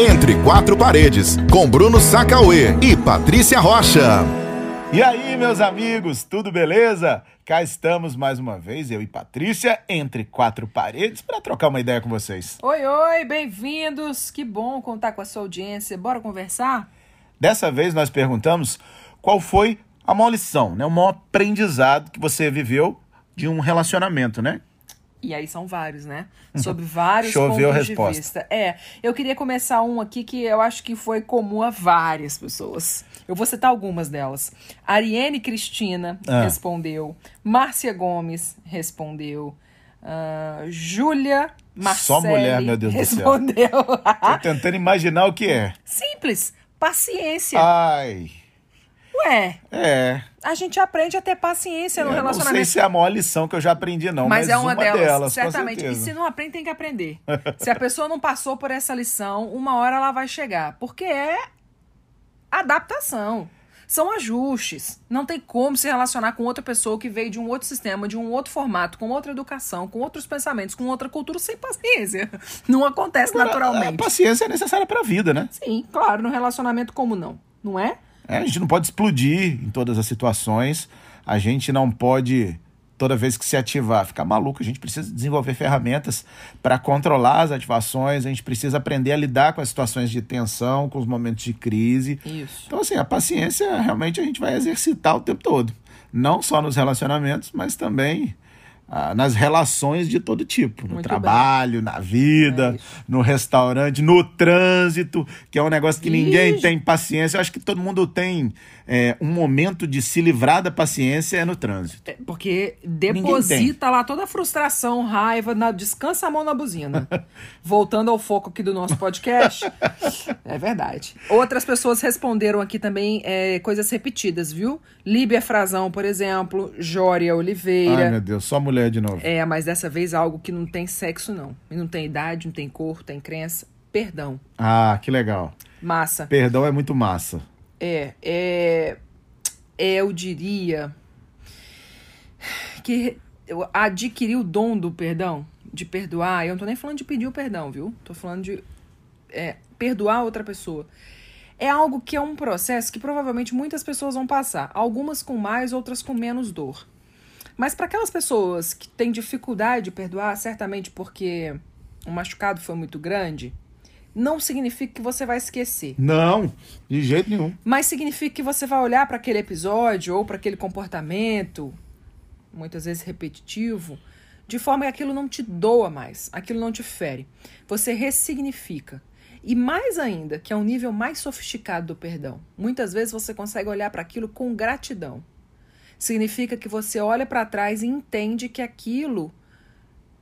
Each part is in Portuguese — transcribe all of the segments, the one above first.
Entre Quatro Paredes, com Bruno Sacauê e Patrícia Rocha. E aí, meus amigos, tudo beleza? Cá estamos mais uma vez, eu e Patrícia, entre quatro paredes, para trocar uma ideia com vocês. Oi, oi, bem-vindos. Que bom contar com a sua audiência. Bora conversar? Dessa vez nós perguntamos qual foi a maior lição, né? o maior aprendizado que você viveu de um relacionamento, né? E aí são vários, né? Sobre vários Choveu pontos resposta. de vista. É, eu queria começar um aqui que eu acho que foi comum a várias pessoas. Eu vou citar algumas delas. Ariane Cristina Ah. respondeu. Márcia Gomes respondeu. ah, Júlia Marcelli Só mulher, meu Deus do céu. respondeu. Tô tentando imaginar o que é. Simples. Paciência. Ai, Ué, é. a gente aprende a ter paciência no Eu não sei relacionamento. se é a maior lição que eu já aprendi, não. Mas, Mas, é uma, delas, delas, certamente. E se não aprende, tem que aprender. se a pessoa não passou por essa lição, uma hora ela vai chegar. Porque é adaptação. São ajustes. Não tem como se relacionar com outra pessoa que veio de um outro sistema, de um outro formato, com outra educação, com outros pensamentos, com outra cultura, sem paciência. Não acontece Agora, A naturalmente. paciência é necessária pra vida, né? Sim, claro, no relacionamento como não. Não é? É, a gente não pode explodir em todas as situações. A gente não pode, toda vez que se ativar, ficar maluco. A gente precisa desenvolver ferramentas para controlar as ativações. A gente precisa aprender a lidar com as situações de tensão, com os momentos de crise. Isso. Então, assim, a paciência realmente a gente vai exercitar o tempo todo. Não só nos relacionamentos, mas também ah, nas relações de todo tipo. No Muito trabalho, na vida, É no restaurante, no trânsito, que é um negócio que ninguém Ixi. tem paciência. Eu acho que todo mundo tem é, um momento de se livrar da paciência é no trânsito. É, Porque Ninguém deposita lá toda a frustração, raiva, na, descansa a mão na buzina. Voltando ao foco aqui do nosso podcast. é verdade. Outras pessoas responderam aqui também é, coisas repetidas, viu? Líbia Frazão, por exemplo, Jória Ai, Oliveira. meu Deus, só mulher de novo. é, mas dessa vez algo que não tem sexo, não. E Não tem idade, não tem cor, tem crença. Perdão. Ah, que legal. Massa. Perdão é muito massa. É, é, é, eu diria que eu adquiri o dom do perdão, de perdoar. Eu não tô nem falando de pedir o perdão, viu? Tô falando de é, perdoar outra pessoa. É algo que é um processo que provavelmente muitas pessoas vão passar, algumas com mais, outras com menos dor. Mas para aquelas pessoas que têm dificuldade de perdoar, certamente porque o machucado foi muito grande, não significa que você vai esquecer. Não, de jeito nenhum. Mas significa que você vai olhar para aquele episódio ou para aquele comportamento, muitas vezes repetitivo, de forma que aquilo não te doa mais, aquilo não te fere. Você ressignifica. E mais ainda, que é um nível mais sofisticado do perdão, muitas vezes você consegue olhar para aquilo com gratidão. Significa que você olha para trás e entende que aquilo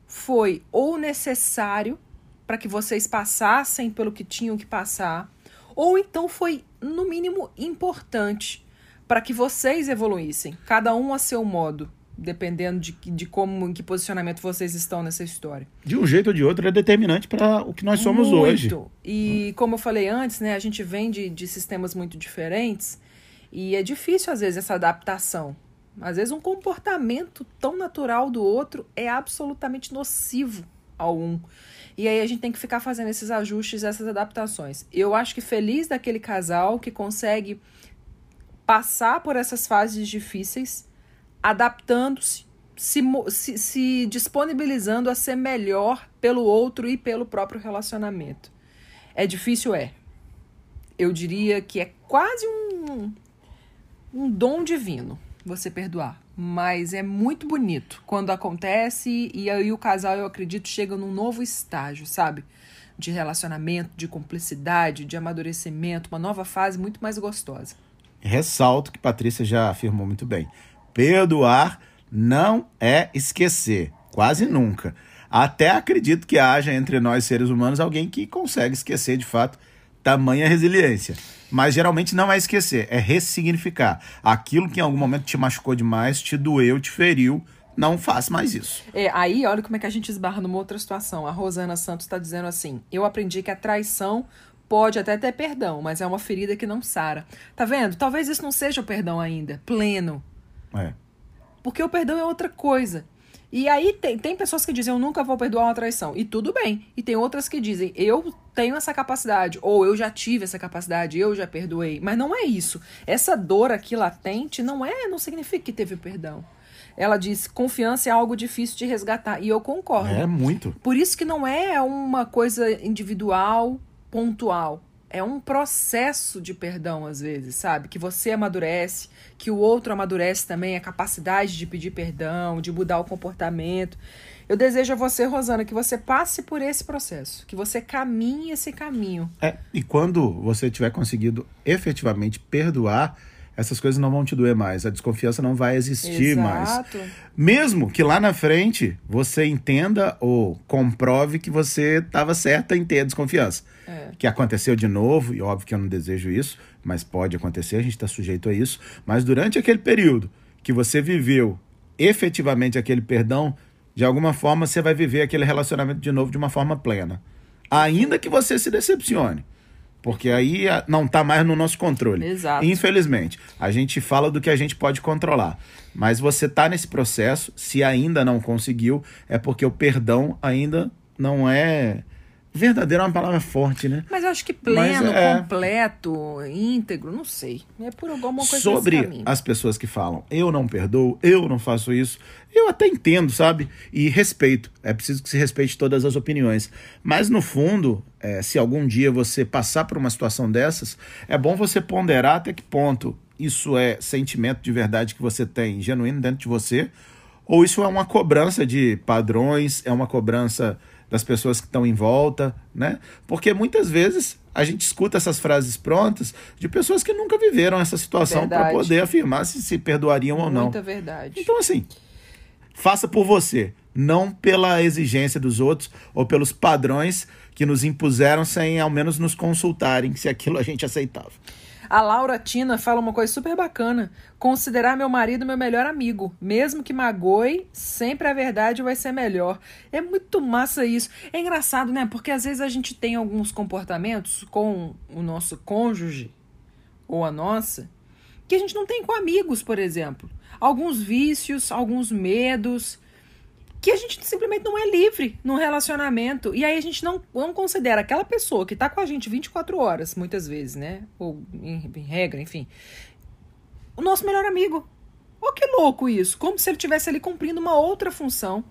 foi ou necessário para que vocês passassem pelo que tinham que passar, ou então foi, no mínimo, importante para que vocês evoluíssem, cada um a seu modo, dependendo de, de como, em que posicionamento vocês estão nessa história. De um jeito ou de outro é determinante para o que nós somos hoje. Muito. E como eu falei antes, né, a gente vem de, de sistemas muito diferentes e é difícil, às vezes, essa adaptação. Às vezes, um comportamento tão natural do outro é absolutamente nocivo ao um. E aí a gente tem que ficar fazendo esses ajustes, essas adaptações. Eu acho que feliz daquele casal que consegue passar por essas fases difíceis, adaptando-se, se, se disponibilizando a ser melhor pelo outro e pelo próprio relacionamento. É difícil, é. Eu diria que é quase um, um dom divino você perdoar. Mas é muito bonito quando acontece e aí o casal, eu acredito, chega num novo estágio, sabe? De relacionamento, de cumplicidade, de amadurecimento, uma nova fase muito mais gostosa. Ressalto que Patrícia já afirmou muito bem. Perdoar não é esquecer, quase nunca. Até acredito que haja entre nós seres humanos alguém que consegue esquecer de fato tamanha resiliência. Mas geralmente não é esquecer, é ressignificar. Aquilo que em algum momento te machucou demais, te doeu, te feriu, não faz mais isso. É, aí, olha como é que a gente esbarra numa outra situação. A Rosana Santos está dizendo assim: Eu aprendi que a traição pode até ter perdão, mas é uma ferida que não sara. Tá vendo? Talvez isso não seja o perdão ainda, pleno. É. Porque o perdão é outra coisa. E aí tem, tem pessoas que dizem, eu nunca vou perdoar uma traição. E tudo bem. E tem outras que dizem, eu tenho essa capacidade. Ou eu já tive essa capacidade, eu já perdoei. Mas não é isso. Essa dor aqui latente não é, não significa que teve perdão. Ela diz, confiança é algo difícil de resgatar. E eu concordo. É muito. Por isso que não é uma coisa individual, pontual é um processo de perdão, às vezes, sabe? Que você amadurece, que o outro amadurece também, a capacidade de pedir perdão, de mudar o comportamento. Eu desejo a você, Rosana, que você passe por esse processo, que você caminhe esse caminho. É, e quando você tiver conseguido efetivamente perdoar, essas coisas não vão te doer mais, a desconfiança não vai existir Exato. mais. Mesmo que lá na frente você entenda ou comprove que você estava certa em ter a desconfiança. É. Que aconteceu de novo, e óbvio que eu não desejo isso, mas pode acontecer, a gente está sujeito a isso. Mas durante aquele período que você viveu efetivamente aquele perdão, de alguma forma você vai viver aquele relacionamento de novo de uma forma plena. Ainda que você se decepcione. Porque aí não está mais no nosso controle. Exato. Infelizmente. A gente fala do que a gente pode controlar. Mas você está nesse processo, se ainda não conseguiu, é porque o perdão ainda não é. Verdadeiro é uma palavra forte, né? Mas eu acho que pleno, Mas é- completo, íntegro, não sei. É por alguma coisa sobre as pessoas que falam eu não perdoo, eu não faço isso, eu até entendo, sabe? E respeito. É preciso que se respeite todas as opiniões. Mas no fundo, é, se algum dia você passar por uma situação dessas, é bom você ponderar até que ponto isso é sentimento de verdade que você tem genuíno dentro de você, ou isso é uma cobrança de padrões, é uma cobrança das pessoas que estão em volta, né? Porque muitas vezes a gente escuta essas frases prontas de pessoas que nunca viveram essa situação para poder afirmar se se perdoariam ou não. Muita verdade. Então, assim, faça por você, não pela exigência dos outros ou pelos padrões que nos impuseram sem ao menos nos consultarem se aquilo a gente aceitava. A Laura Tina fala uma coisa super bacana. Considerar meu marido meu melhor amigo. Mesmo que magoe, sempre a verdade vai ser melhor. É muito massa isso. É engraçado, né? Porque às vezes a gente tem alguns comportamentos com o nosso cônjuge ou a nossa que a gente não tem com amigos, por exemplo. Alguns vícios, alguns medos que a gente simplesmente não é livre num relacionamento. E aí a gente não, não considera aquela pessoa que tá com a gente 24 horas, muitas vezes, né? Ou em, em regra, enfim. O nosso melhor amigo. Olha que louco isso. Como se ele estivesse ali cumprindo uma outra função.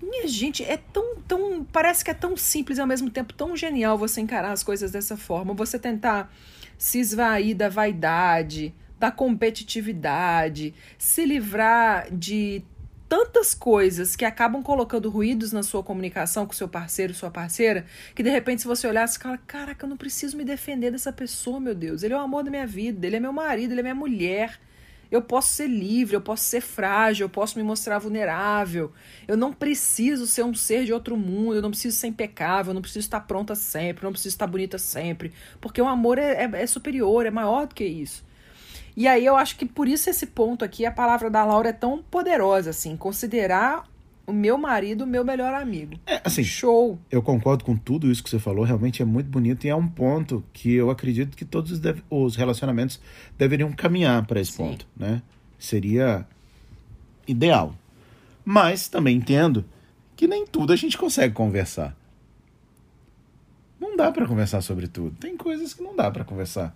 Minha gente, é tão, tão. Parece que é tão simples e ao mesmo tempo tão genial você encarar as coisas dessa forma. Você tentar se esvair da vaidade, da competitividade, se livrar de tantas coisas que acabam colocando ruídos na sua comunicação com seu parceiro, sua parceira, que de repente se você olhar, você fala, caraca, eu não preciso me defender dessa pessoa, meu Deus. Ele é o amor da minha vida, ele é meu marido, ele é minha mulher. Eu posso ser livre, eu posso ser frágil, eu posso me mostrar vulnerável. Eu não preciso ser um ser de outro mundo, eu não preciso ser impecável, eu não preciso estar pronta sempre, eu não preciso estar bonita sempre. Porque o amor é, é, é superior, é maior do que isso. E aí eu acho que por isso esse ponto aqui, a palavra da Laura é tão poderosa, assim, considerar o meu marido o meu melhor amigo. É, assim, Show! eu concordo com tudo isso que você falou, realmente é muito bonito e é um ponto que eu acredito que todos os, deve- os relacionamentos deveriam caminhar para esse Sim. ponto, né? Seria ideal. Mas também entendo que nem tudo a gente consegue conversar. Não dá para conversar sobre tudo. Tem coisas que não dá para conversar.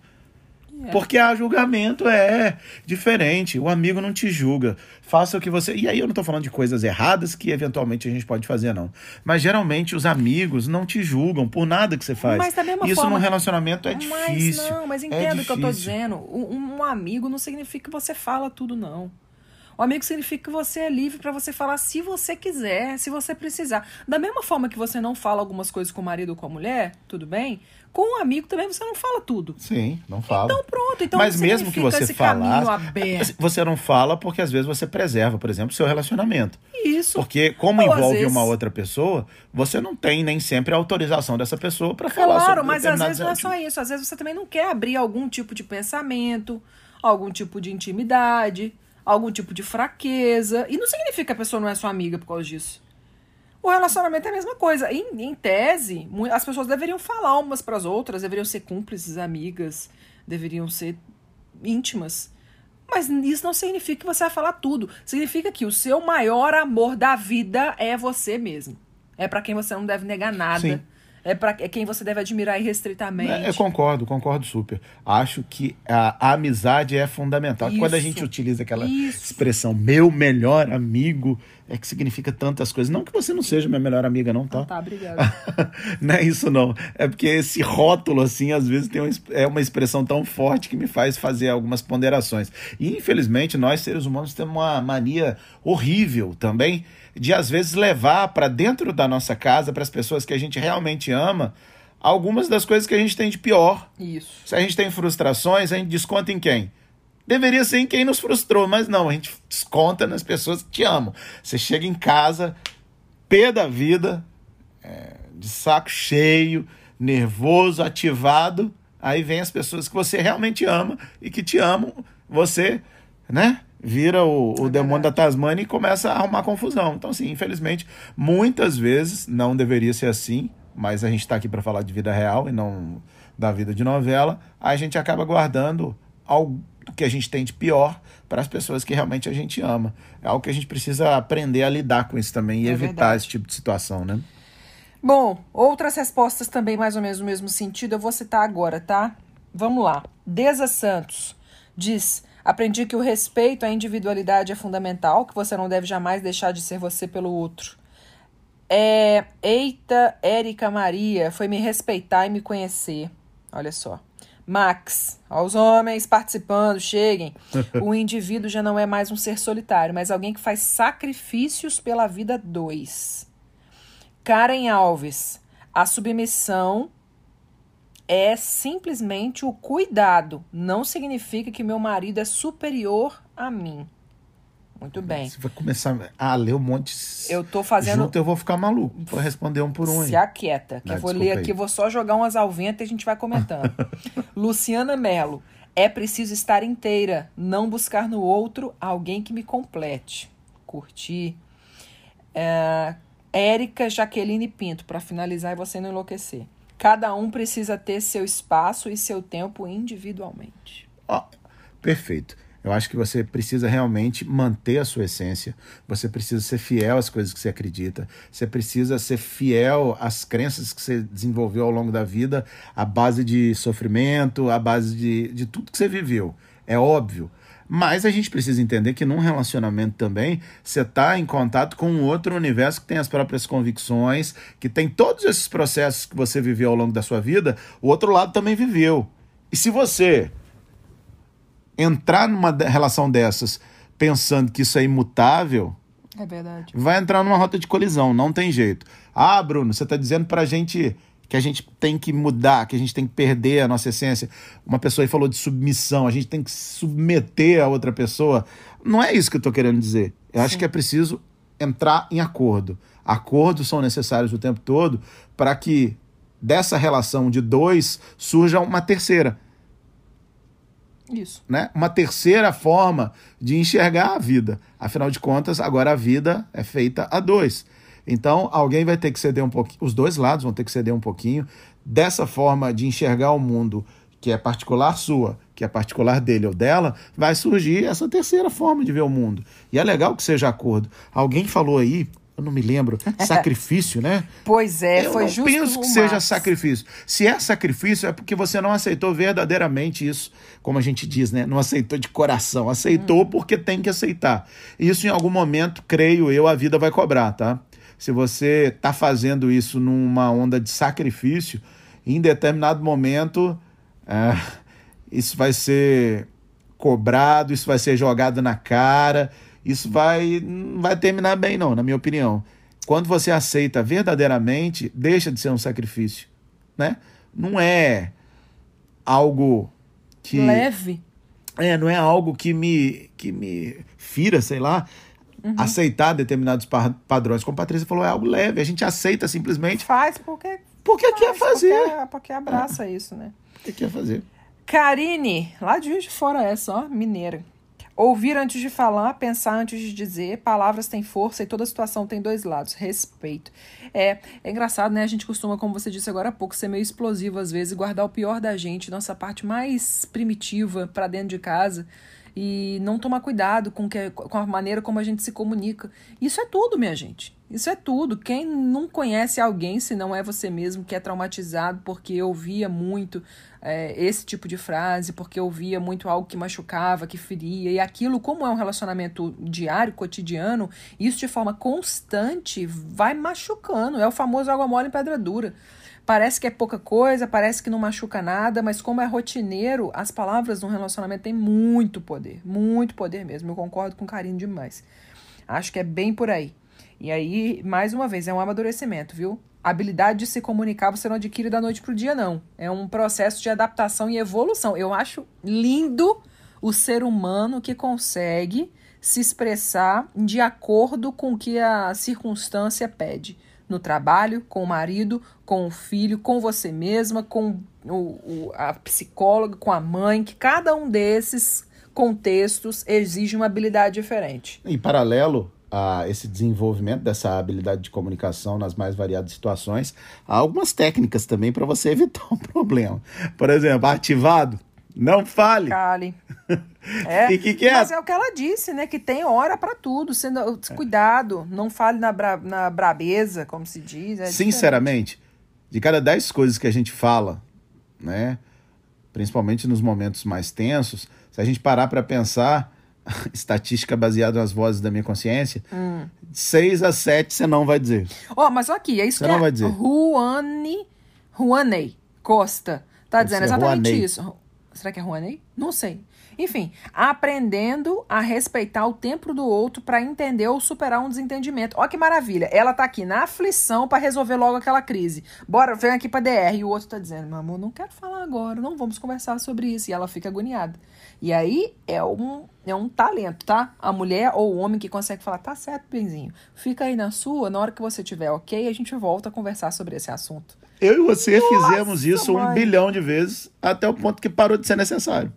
É. Porque há julgamento é diferente. O amigo não te julga. Faça o que você. E aí eu não tô falando de coisas erradas que eventualmente a gente pode fazer, não. Mas geralmente os amigos não te julgam por nada que você faz. Mas da mesma Isso forma- num relacionamento é Mas difícil. não, mas é entenda o que eu tô difícil. dizendo. Um, um amigo não significa que você fala tudo, não. O amigo significa que você é livre pra você falar se você quiser, se você precisar. Da mesma forma que você não fala algumas coisas com o marido ou com a mulher, tudo bem? Com um amigo também você não fala tudo. Sim, não fala. Então pronto, então Mas mesmo que você falasse, aberto. você não fala porque às vezes você preserva, por exemplo, seu relacionamento. Isso. Porque como Ou, envolve vezes- uma outra pessoa, você não tem nem sempre a autorização dessa pessoa para falar Claro, sobre mas às vezes não é só isso. Às vezes você também não quer abrir algum tipo de pensamento, algum tipo de intimidade, algum tipo de fraqueza. E não significa que a pessoa não é sua amiga por causa disso. O relacionamento é a mesma coisa. Em, em tese, as pessoas deveriam falar umas para as outras, deveriam ser cúmplices, amigas, deveriam ser íntimas. Mas isso não significa que você vai falar tudo. Significa que o seu maior amor da vida é você mesmo. É para quem você não deve negar nada. Sim. É para é quem você deve admirar irrestritamente. É, eu concordo, concordo super. Acho que a, a amizade é fundamental. Quando a Isso. gente utiliza aquela Isso. expressão meu melhor amigo, é que significa tantas coisas. Não que você não seja minha melhor amiga, não, tá? Ah, tá, obrigada. não é isso não. É porque esse rótulo, assim, às vezes tem uma, é uma expressão tão forte que me faz fazer algumas ponderações. E, infelizmente, nós, seres humanos, temos uma mania horrível também de, às vezes, levar para dentro da nossa casa, para as pessoas que a gente realmente ama, algumas das coisas que a gente tem de pior. Isso. Se a gente tem frustrações, a gente desconta em quem? Deveria ser em quem nos frustrou, mas não, a gente desconta nas pessoas que te amam. Você chega em casa, pé da vida, é, de saco cheio, nervoso, ativado, aí vem as pessoas que você realmente ama e que te amam, você, né? Vira o, o demônio da Tasmânia e começa a arrumar confusão. Então, assim, infelizmente, muitas vezes não deveria ser assim, mas a gente está aqui para falar de vida real e não da vida de novela. A gente acaba guardando algo que a gente tem de pior para as pessoas que realmente a gente ama. É algo que a gente precisa aprender a lidar com isso também e É evitar verdade. esse tipo de situação, né? Bom, outras respostas também mais ou menos no mesmo sentido, eu vou citar agora, tá? Vamos lá. Deza Santos diz: Aprendi que o respeito à individualidade é fundamental, que você não deve jamais deixar de ser você pelo outro. É, Eita, Érica Maria, foi me respeitar e me conhecer. Olha só. Max, aos homens participando, cheguem. O indivíduo já não é mais um ser solitário, mas alguém que faz sacrifícios pela vida dois. Karen Alves, a submissão é simplesmente o cuidado. Não significa que meu marido é superior a mim. Muito bem. Você vai começar a ler um monte. Eu tô fazendo. Junto eu vou ficar maluco. Vou responder um por um aí. Se aquieta, que Ah, eu vou ler aí. aqui, vou só jogar umas vento e a gente vai comentando. Luciana Mello, é preciso estar inteira, não buscar no outro alguém que me complete. Curti. É, Érica Jaqueline Pinto, para finalizar e você não enlouquecer. Cada um precisa ter seu espaço e seu tempo individualmente. Ó, perfeito. Eu acho que você precisa realmente manter a sua essência. Você precisa ser fiel às coisas que você acredita. Você precisa ser fiel às crenças que você desenvolveu ao longo da vida, à base de sofrimento, à base de, de tudo que você viveu. É óbvio. Mas a gente precisa entender que num relacionamento também, você está em contato com um outro universo que tem as próprias convicções, que tem todos esses processos que você viveu ao longo da sua vida, o outro lado também viveu. E se você entrar numa relação dessas pensando que isso é imutável, É verdade. vai entrar numa rota de colisão, não tem jeito. Ah, Bruno, você está dizendo pra gente que a gente tem que mudar, que a gente tem que perder a nossa essência. Uma pessoa aí falou de submissão, a gente tem que submeter a outra pessoa. Não é isso que eu tô querendo dizer. Eu acho que é preciso entrar em acordo. Acordos são necessários o tempo todo para que dessa relação de dois surja uma terceira Isso. né? uma terceira forma de enxergar a vida. Afinal de contas, agora a vida é feita a dois. Então, alguém vai ter que ceder um pouquinho, os dois lados vão ter que ceder um pouquinho dessa forma de enxergar o mundo que é particular sua, que é particular dele ou dela, vai surgir essa terceira forma de ver o mundo. E é legal que seja acordo. Alguém falou aí, eu não me lembro, sacrifício, né? Pois é, eu foi não justo penso o que seja Max. sacrifício. Se é sacrifício, é porque você não aceitou verdadeiramente isso, como a gente diz, né? Não aceitou de coração. Aceitou Hum. porque tem que aceitar. Isso em algum momento, creio eu, a vida vai cobrar, tá? Se você tá fazendo isso numa onda de sacrifício, em determinado momento, é, isso vai ser cobrado, isso vai ser jogado na cara, isso vai não vai terminar bem não, na minha opinião. Quando você aceita verdadeiramente, deixa de ser um sacrifício, né? Não é algo que Leve. é, não é algo que me que me fira, sei lá, aceitar determinados pa- padrões. Como a Patrícia falou, é algo leve, a gente aceita simplesmente Faz porque. porque quer faz, fazer. Porque, porque abraça isso, né? Porque quer fazer. Karine, lá de Fora essa, ó, mineira. Ouvir antes de falar, pensar antes de dizer, palavras têm força e toda situação tem dois lados. Respeito. É, é engraçado, né? A gente costuma, como você disse agora há pouco, ser meio explosivo às vezes e guardar o pior da gente, nossa parte mais primitiva pra dentro de casa. E não tomar cuidado com, que, com a maneira como a gente se comunica. Isso é tudo, minha gente. Isso é tudo. Quem não conhece alguém, se não é você mesmo, que é traumatizado porque ouvia muito é, esse tipo de frase, porque ouvia muito algo que machucava, que feria, e aquilo, como é um relacionamento diário, cotidiano, isso de forma constante vai machucando. É o famoso água mole em pedra dura. Parece que é pouca coisa, parece que não machuca nada, mas como é rotineiro, as palavras num relacionamento têm muito poder, muito poder mesmo. Eu concordo com carinho demais. Acho que é bem por aí. E aí, mais uma vez, é um amadurecimento, viu? A habilidade de se comunicar você não adquire da noite pro dia, não. É um processo de adaptação e evolução. Eu acho lindo o ser humano que consegue se expressar de acordo com o que a circunstância pede. No trabalho, com o marido, com o filho, com você mesma, com o, o, a psicóloga, com a mãe, que cada um desses contextos exige uma habilidade diferente. Em paralelo, a esse desenvolvimento dessa habilidade de comunicação nas mais variadas situações, há algumas técnicas também para você evitar um problema. Por exemplo, ativado, não fale. Cale. É, Fique quieto. Mas é o que ela disse, né? Que tem hora para tudo. Sendo, cuidado, não fale na, bra, na brabeza, como se diz. É Sinceramente, de cada dez coisas que a gente fala, né? Principalmente nos momentos mais tensos, se a gente parar para pensar, estatística baseada nas vozes da minha consciência, hum. seis a sete você não vai dizer. Ó, oh, mas aqui, é isso você que não é vai dizer. Juane, Juanei Costa tá Deve dizendo exatamente isso. Será que é Juanei? Não sei. Enfim, aprendendo a respeitar o tempo do outro para entender ou superar um desentendimento. Ó que maravilha. Ela tá aqui na aflição para resolver logo aquela crise. Bora, vem aqui pra DR. E o outro tá dizendo: meu amor, não quero falar agora, não vamos conversar sobre isso. E ela fica agoniada. E aí é um, é um talento, tá? A mulher ou o homem que consegue falar: tá certo, benzinho. Fica aí na sua, na hora que você tiver ok, a gente volta a conversar sobre esse assunto. Eu e você fizemos isso um mãe. bilhão de vezes até o ponto que parou de ser necessário.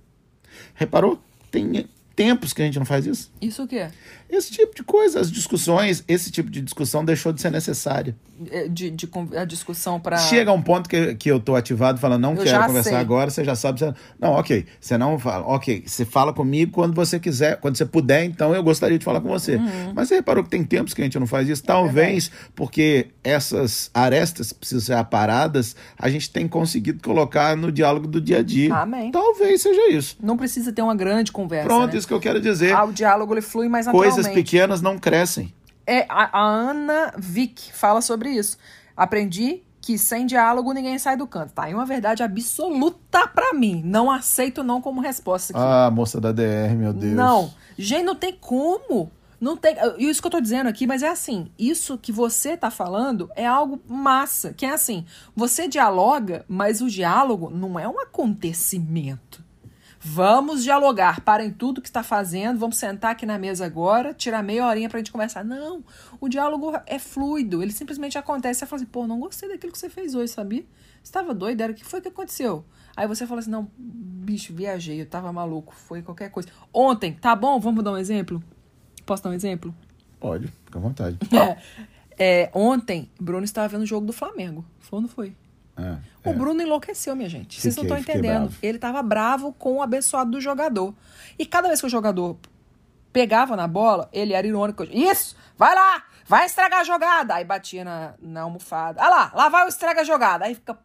Reparou? Tem tempos que a gente não faz isso. Isso o quê? Esse tipo de coisa, as discussões, esse tipo de discussão deixou de ser necessária. É, De, de, con- a discussão para. Chega um ponto que, que eu tô ativado falando, não Eu quero conversar sei. agora, você já sabe. Você... Não, ok. Você não fala. Ok, você fala comigo quando você quiser, quando você puder, então eu gostaria de falar com você. Uhum. Mas você reparou que tem tempos que a gente não faz É isso? Talvez porque essas arestas precisam ser aparadas, a gente tem conseguido colocar no diálogo do dia a dia. Amém. Talvez seja isso. Não precisa ter uma grande conversa. Pronto, né? isso que eu quero dizer. Ah, o diálogo ele flui mais Coisas naturalmente. pequenas não crescem. É, a, a Ana Vick fala sobre isso. Aprendi que sem diálogo ninguém sai do canto. Tá aí uma verdade absoluta pra mim. Não aceito não como resposta aqui. Ah, moça da DR, meu Deus. Não. Gente, não tem como. Não tem. E isso que eu tô dizendo aqui, mas é assim: isso que você tá falando é algo massa. Que é assim: você dialoga, mas o diálogo não é um acontecimento. Vamos dialogar, parem tudo que está fazendo, vamos sentar aqui na mesa agora, tirar meia horinha pra gente conversar. Não, o diálogo é fluido, ele simplesmente acontece. Você fala assim, pô, não gostei daquilo que você fez hoje, sabia? Você tava doido, era o que foi que aconteceu? Aí você fala assim, não, bicho, viajei, eu tava maluco, foi qualquer coisa. Ontem, tá bom, vamos dar um exemplo? Posso dar um exemplo? Pode, fica à vontade. É, ontem, Bruno estava vendo o jogo do Flamengo. Foi ou não foi? É, O é. Bruno enlouqueceu, minha gente. Vocês não Fiquei, estão fiquei entendendo. Ele tava bravo com o abençoado do jogador. E cada vez que o jogador pegava na bola, ele era irônico. Isso! Vai lá! Vai estragar a jogada! Aí batia na, na almofada. Ah lá! Lá vai o estraga a jogada. Aí fica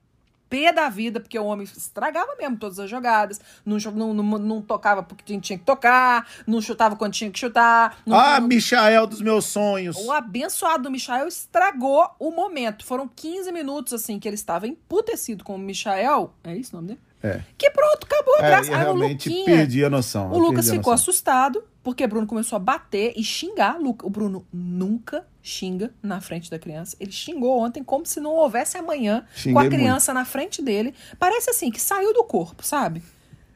pé da vida, porque o homem estragava mesmo todas as jogadas. Não, não, não, não tocava porque tinha que tocar. Não chutava quando tinha que chutar. Não, Ah, não- Michael dos meus sonhos. o abençoado do Michael estragou o momento. Foram 15 minutos, assim, que ele estava emputecido com o Michael. É isso o nome dele? É. Que pronto, acabou a É, graça. eu Aí o realmente Luquinha, perdi a noção. o Lucas ficou assustado, porque Bruno começou a bater e xingar. O Bruno nunca xinga na frente da criança. Ele xingou ontem como se não houvesse amanhã com Xinguei a criança na frente dele. Parece assim, que saiu do corpo, sabe?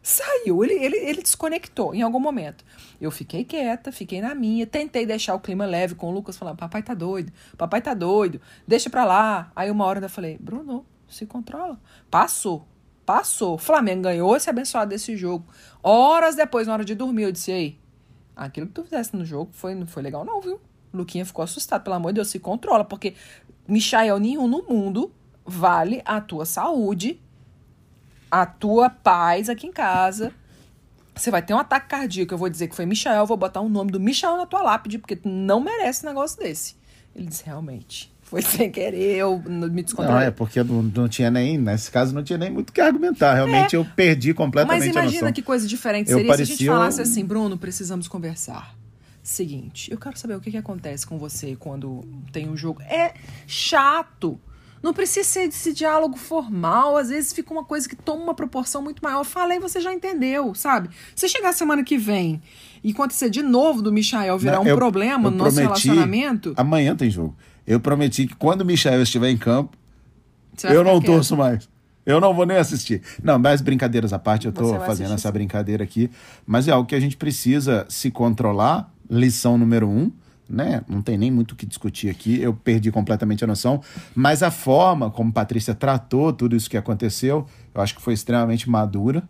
Saiu, ele, ele, ele desconectou em algum momento. Eu fiquei quieta, fiquei na minha, tentei deixar o clima leve com o Lucas, falando: Papai tá doido, papai tá doido, deixa pra lá. Aí uma hora eu falei: Bruno, se controla. Passou, passou. Flamengo ganhou esse abençoado desse jogo. Horas depois, na hora de dormir, eu disse: Ei, aquilo que tu fizesse no jogo foi, não foi legal, não, viu? Luquinha ficou assustado, pelo amor de Deus, se controla, porque Michael nenhum no mundo vale a tua saúde, a tua paz aqui em casa. Você vai ter um ataque cardíaco, eu vou dizer que foi Michael, vou botar o nome do Michael na tua lápide, porque tu não merece um negócio desse. Ele disse, realmente, foi sem querer, eu me Não, descontrolei. é porque não, não tinha nem, nesse caso, não tinha nem muito o que argumentar. Realmente eu perdi completamente É. Mas a imagina que coisa diferente Eu seria se a gente falasse um- assim, Bruno, precisamos conversar. Seguinte, eu quero saber o que, que acontece com você quando tem um jogo. É chato. Não precisa ser esse diálogo formal. Às vezes fica uma coisa que toma uma proporção muito maior. Eu falei, você já entendeu, sabe? Se chegar semana que vem e acontecer de novo do Michael virar Não, um eu- problema eu no nosso prometi- relacionamento, Amanhã tem jogo. Eu prometi que quando o Michel estiver em campo, eu não quieto. torço mais. Eu não vou nem assistir. Não, mas brincadeiras à parte, eu vai fazendo assistir essa brincadeira aqui. Mas é algo que a gente precisa se controlar. Lição número um, né? Não tem nem muito o que discutir aqui. Eu perdi completamente a noção. Mas a forma como Patrícia tratou tudo isso que aconteceu, eu acho que foi extremamente madura.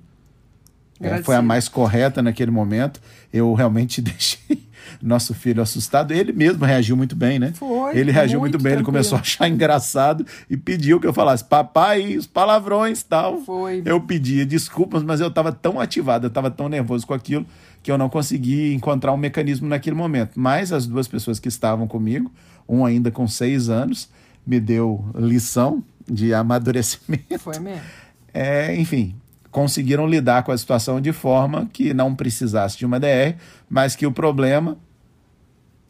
É, foi a mais correta naquele momento. Eu realmente deixei nosso filho assustado. Ele mesmo reagiu muito bem, né? Foi, Ele reagiu muito, muito bem. Ele tranquilo. começou a achar engraçado e pediu que eu falasse papai, os palavrões tal. Foi. Eu pedia desculpas, mas eu estava tão ativado, eu estava tão nervoso com aquilo que eu não consegui encontrar um mecanismo naquele momento. Mas as duas pessoas que estavam comigo, um ainda com seis anos, me deu lição de amadurecimento. Foi mesmo. É, enfim, conseguiram lidar com a situação de forma que não precisasse de uma DR, mas que o problema,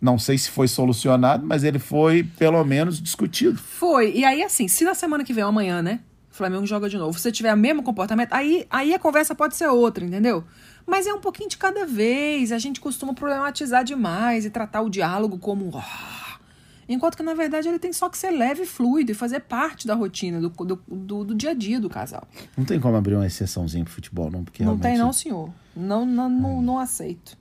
não sei se foi solucionado, mas ele foi pelo menos discutido. Foi. E aí, assim, se na semana que vem, ou amanhã, né? O Flamengo joga de novo. Se você tiver o mesmo comportamento, aí, aí a conversa pode ser outra, entendeu? Mas é um pouquinho de cada vez. A gente costuma problematizar demais e tratar o diálogo como. Enquanto que, na verdade, ele tem só que ser leve e fluido e fazer parte da rotina, do, do, do, do dia a dia do casal. Não tem como abrir uma exceçãozinha pro futebol, não, porque Não realmente... tem, não, senhor. Não, não, não, não aceito.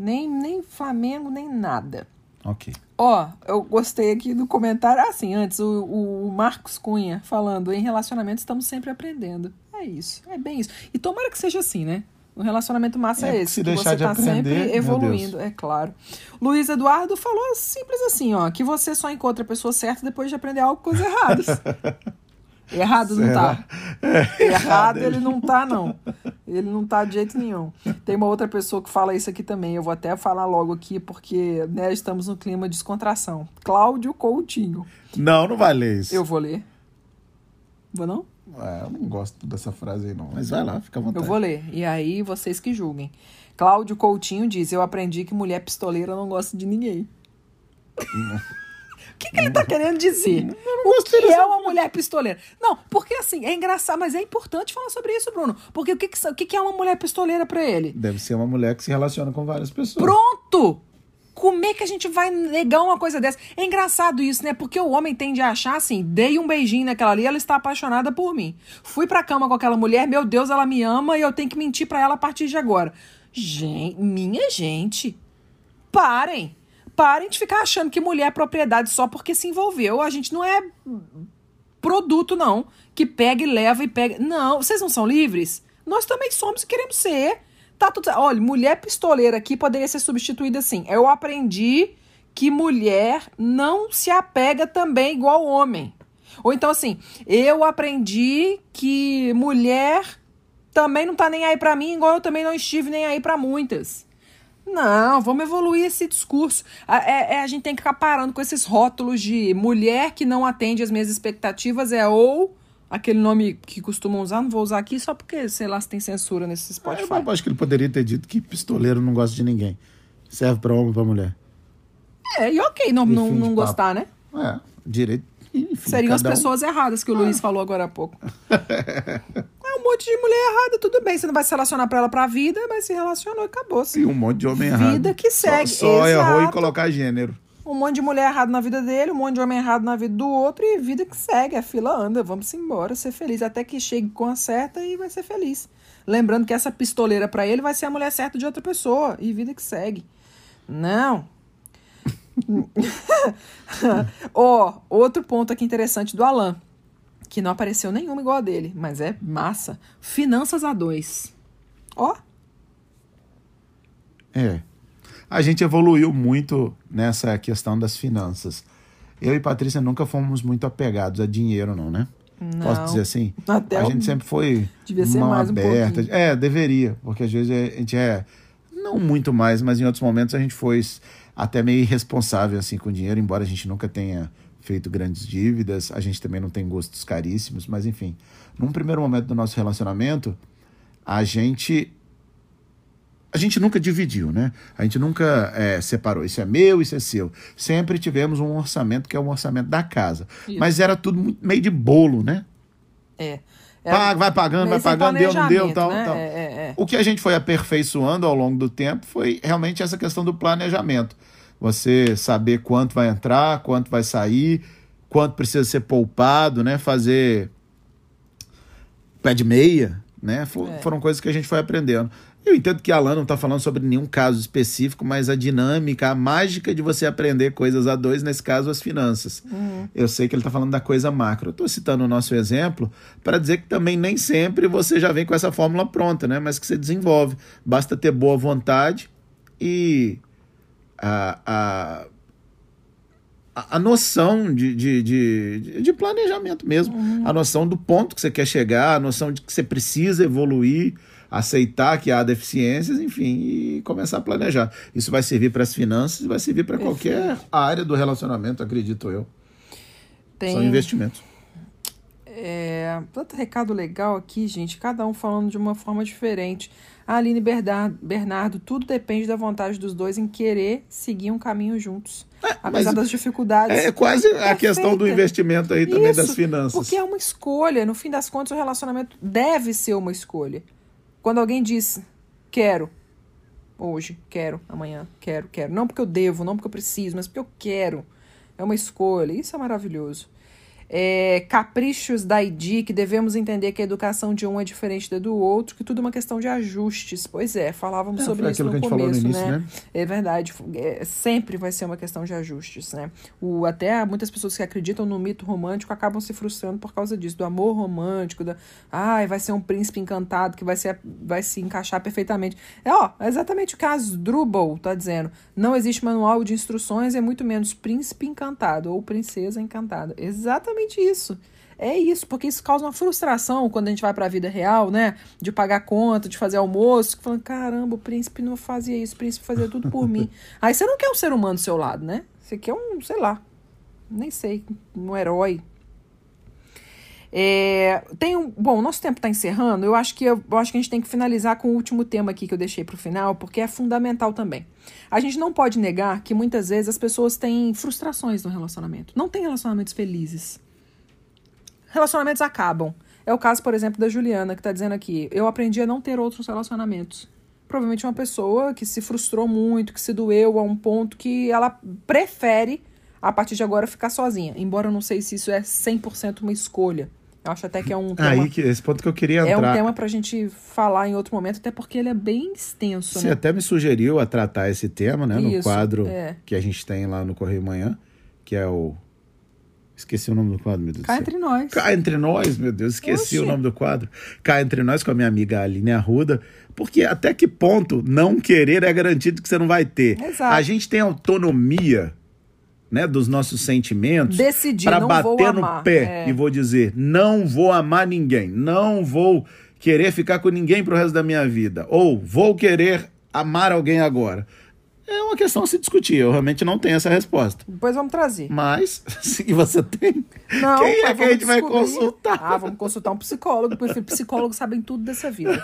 Nem, nem Flamengo, nem nada. Ok. Ó, eu gostei aqui do comentário. Assim, antes, o, o Marcos Cunha falando: em relacionamento estamos sempre aprendendo. É isso, é bem isso. E tomara que seja assim, né? O relacionamento massa É, é, esse. se que deixar você de tá aprender, sempre evoluindo, é claro. Luiz Eduardo falou simples assim, ó, que você só encontra a pessoa certa depois de aprender algo com coisas erradas. Errado não tá. Errado ele não tá, não. Ele não tá de jeito nenhum. Tem uma outra pessoa que fala isso aqui também. Eu vou até falar logo aqui, porque né, estamos no clima de descontração. Cláudio Coutinho. Não, não vai ler isso. Eu vou ler. Vou não? É, eu não gosto dessa frase aí, não. Mas vai lá, fica à vontade. Eu vou ler. E aí vocês que julguem. Cláudio Coutinho diz: Eu aprendi que mulher pistoleira não gosta de ninguém. O que, que ele tá querendo dizer? O que é uma mulher pistoleira? Não, porque assim, é engraçado, mas é importante falar sobre isso, Bruno. Porque o que, que, o que que é uma mulher pistoleira pra ele? Deve ser uma mulher que se relaciona com várias pessoas. Pronto! Como é que a gente vai negar uma coisa dessa? É engraçado isso, né? Porque o homem tende a achar assim: dei um beijinho naquela ali, ela está apaixonada por mim. Fui pra cama com aquela mulher, meu Deus, ela me ama e eu tenho que mentir pra ela a partir de agora. Gente, minha gente, parem. Parem de ficar achando que mulher é propriedade só porque se envolveu. A gente não é produto, não. Que pega e leva e pega. Não, vocês não são livres? Nós também somos e queremos ser. Tá tudo. Olha, mulher pistoleira aqui poderia ser substituída assim. Eu aprendi que mulher não se apega também igual homem. Ou então assim, eu aprendi que mulher também não tá nem aí pra mim, igual eu também não estive nem aí pra muitas. Não, vamos evoluir esse discurso. A, é- é- a gente tem que ficar parando com esses rótulos de mulher que não atende às minhas expectativas, é ou aquele nome que costumam usar, não vou usar aqui só porque, sei lá, se tem censura nesse Spotify. Eu acho que ele poderia ter dito que pistoleiro não gosta de ninguém. Serve pra homem ou pra mulher. É, e ok não, E não, não gostar, né? É, direito. Enfim, Seriam as cada um- pessoas erradas que o Luiz falou agora há pouco. monte de mulher errada, tudo bem. Você não vai se relacionar pra ela pra vida, mas se relacionou e acabou. E um monte de homem errado. Vida que segue, Só, só errou em colocar gênero. Um monte de mulher errada na vida dele, um monte de homem errado na vida do outro e vida que segue. A fila anda, vamos embora, ser feliz. Até que chegue com a certa e vai ser feliz. Lembrando que essa pistoleira pra ele vai ser a mulher certa de outra pessoa e vida que segue. Não. Ó, outro ponto aqui interessante do Alan, que não apareceu nenhuma igual a dele, mas é massa. Finanças a dois. Ó, É. A gente evoluiu muito nessa questão das finanças. Eu e Patrícia nunca fomos muito apegados a dinheiro, não, né? Não. Posso dizer assim? Até a gente sempre foi Devia ser mão mais um aberta. pouquinho. é, deveria, porque às vezes a gente é não muito mais, mas em outros momentos a gente foi até meio irresponsável assim com o dinheiro, embora a gente nunca tenha feito grandes dívidas, a gente também não tem gostos caríssimos, mas enfim, num primeiro momento do nosso relacionamento, a gente a gente nunca dividiu, né? A gente nunca é, separou. Isso é meu, isso é seu. Sempre tivemos um orçamento que é o orçamento da casa. Isso. Mas era tudo meio de bolo, né? É. É Paga, vai pagando, vai pagando, deu, não deu, tal, né? tal. É, é, é. O que a gente foi aperfeiçoando ao longo do tempo foi realmente essa questão do planejamento. Você saber quanto vai entrar, quanto vai sair, quanto precisa ser poupado, né? Fazer pé de meia, né? Fo- É. Foram coisas que a gente foi aprendendo. Eu entendo que a Alan não está falando sobre nenhum caso específico, mas a dinâmica, a mágica de você aprender coisas a dois, nesse caso, as finanças. Eu sei que ele está falando da coisa macro. Eu estou citando o nosso exemplo para dizer que também nem sempre você já vem com essa fórmula pronta, né? Mas que você desenvolve. Basta ter boa vontade e a, a, a- noção de, de, de, de planejamento mesmo. A noção do ponto que você quer chegar, a noção de que você precisa evoluir, aceitar que há deficiências, enfim, e começar a planejar. Isso vai servir para as finanças e vai servir para qualquer área do relacionamento, acredito eu. Tem, São investimentos. É, tanto recado legal aqui, gente, cada um falando de uma forma diferente. A Aline Bernardo, Bernardo, tudo depende da vontade dos dois em querer seguir um caminho juntos. Apesar mas das dificuldades. É quase a questão do Perfeita. investimento aí também das Isso, finanças. Porque é uma escolha. No fim das contas, o relacionamento deve ser uma escolha. Quando alguém diz, quero, hoje, quero, amanhã, quero, quero. Não porque eu devo, não porque eu preciso, mas porque eu quero. É uma escolha. Isso é maravilhoso. É, caprichos da ID, que devemos entender que a educação de um é diferente da do outro, que tudo é uma questão de ajustes. Pois é, falávamos É, sobre foi isso no falou no começo, início, né? né? É verdade, é, sempre vai ser uma questão de ajustes, né? O, até muitas pessoas que acreditam no mito romântico acabam se frustrando por causa disso, do amor romântico, da, ai, vai ser um príncipe encantado que vai, ser, vai se encaixar perfeitamente. É, ó, é exatamente o que a Asdrubal tá dizendo. Não existe manual de instruções, é muito menos príncipe encantado ou princesa encantada. Exatamente isso. É isso, porque isso causa uma frustração quando a gente vai pra vida real, né? De pagar conta, de fazer almoço, falando, caramba, o príncipe não fazia isso, o príncipe fazia tudo por mim. Aí você não quer um ser humano do seu lado, né? Você quer um, sei lá, nem sei, um herói. É, tem um, bom, o nosso tempo está encerrando. Eu acho que eu, eu acho que a gente tem que finalizar com o último tema aqui que eu deixei para o final, porque é fundamental também. A gente não pode negar que muitas vezes as pessoas têm frustrações no relacionamento. Não tem relacionamentos felizes relacionamentos acabam. É o caso, por exemplo, da Juliana, que está dizendo aqui: eu aprendi a não ter outros relacionamentos. Provavelmente uma pessoa que se frustrou muito, que se doeu a um ponto que ela prefere, a partir de agora, ficar sozinha. Embora eu não sei se isso é 100% uma escolha. Eu acho até que é um tema, Aí, que, esse ponto que eu queria é entrar. um tema pra gente falar em outro momento, até porque ele é bem extenso, Você né? até me sugeriu a tratar esse tema, né? no Isso, quadro é. que a gente tem lá no Correio Manhã, que é o. Esqueci o nome do quadro, meu Deus Cá do céu. entre nós. Cá entre nós, meu Deus, esqueci Oxi. o nome do quadro. Cá entre nós com a minha amiga Aline Arruda, porque até que ponto não querer é garantido que você não vai ter. Exato. A gente tem autonomia, né, dos nossos sentimentos Decidir, para não bater vou no amar. pé É. e vou dizer, não vou amar ninguém, não vou querer ficar com ninguém pro resto da minha vida, ou vou querer amar alguém agora. É uma questão a se discutir, eu realmente não tenho essa resposta. Depois vamos trazer. Mas, se você tem, Não, quem é que a gente vai descobrir. consultar? Ah, vamos consultar um psicólogo, porque psicólogos sabem tudo dessa vida.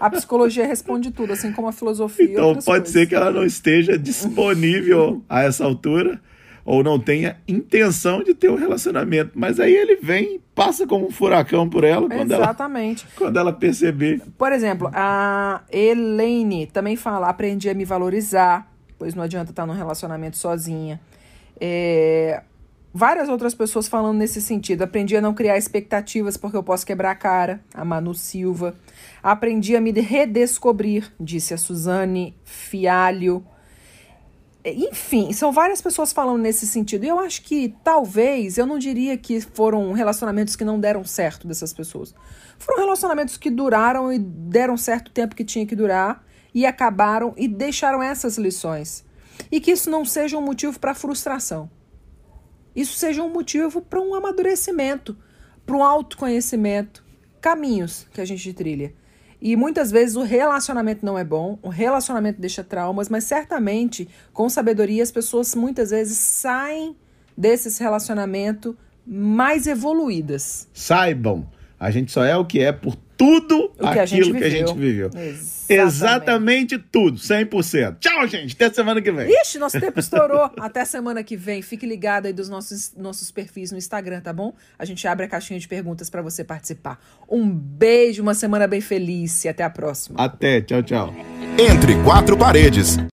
A psicologia responde tudo, assim como a filosofia. Então pode coisas. ser que ela não esteja disponível a essa altura ou não tenha intenção de ter um relacionamento. Mas aí ele vem passa como um furacão por ela quando, ela Exatamente. quando ela perceber. Por exemplo, a Elaine também fala: aprendi a me valorizar, pois não adianta estar num relacionamento sozinha. É, Várias outras pessoas falando nesse sentido. Aprendi a não criar expectativas porque eu posso quebrar a cara. A Manu Silva. Aprendi a me redescobrir, disse a Suzane Fialho. Enfim, são várias pessoas falando nesse sentido. E eu acho que talvez, eu não diria que foram relacionamentos que não deram certo dessas pessoas. Foram relacionamentos que duraram e deram certo o tempo que tinha que durar e acabaram e deixaram essas lições. E que isso não seja um motivo para frustração. Isso seja um motivo para um amadurecimento, para um autoconhecimento, caminhos que a gente trilha. E muitas vezes o relacionamento não é bom, o relacionamento deixa traumas, mas certamente, com sabedoria, as pessoas muitas vezes saem desses relacionamentos mais evoluídas. Saibam, a gente só é o que é por tudo O que a gente aquilo que a gente viveu. Exatamente. Exatamente tudo, 100%. Tchau, gente. Até semana que vem. Ixi, nosso tempo estourou. Até semana que vem. Fique ligado aí dos nossos, nossos perfis no Instagram, tá bom? A gente abre a caixinha de perguntas para você participar. Um beijo, uma semana bem feliz e até a próxima. Até. Tchau, tchau. Entre quatro paredes.